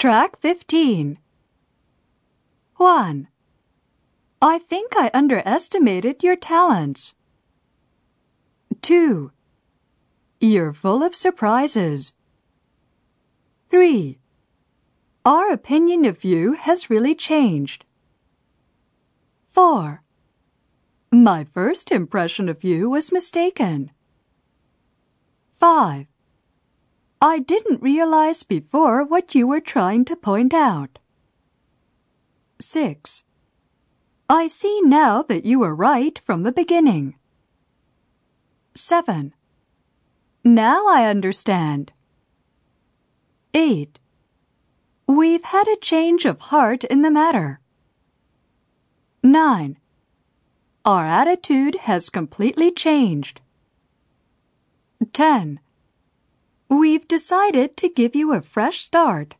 Track 15. 1. I think I underestimated your talents. 2. You're full of surprises. 3. Our opinion of you has really changed. 4. My first impression of you was mistaken. 5. I didn't realize before what you were trying to point out. 6. I see now that you were right from the beginning. 7. Now I understand. 8. We've had a change of heart in the matter. 9. Our attitude has completely changed. 10. We've decided to give you a fresh start.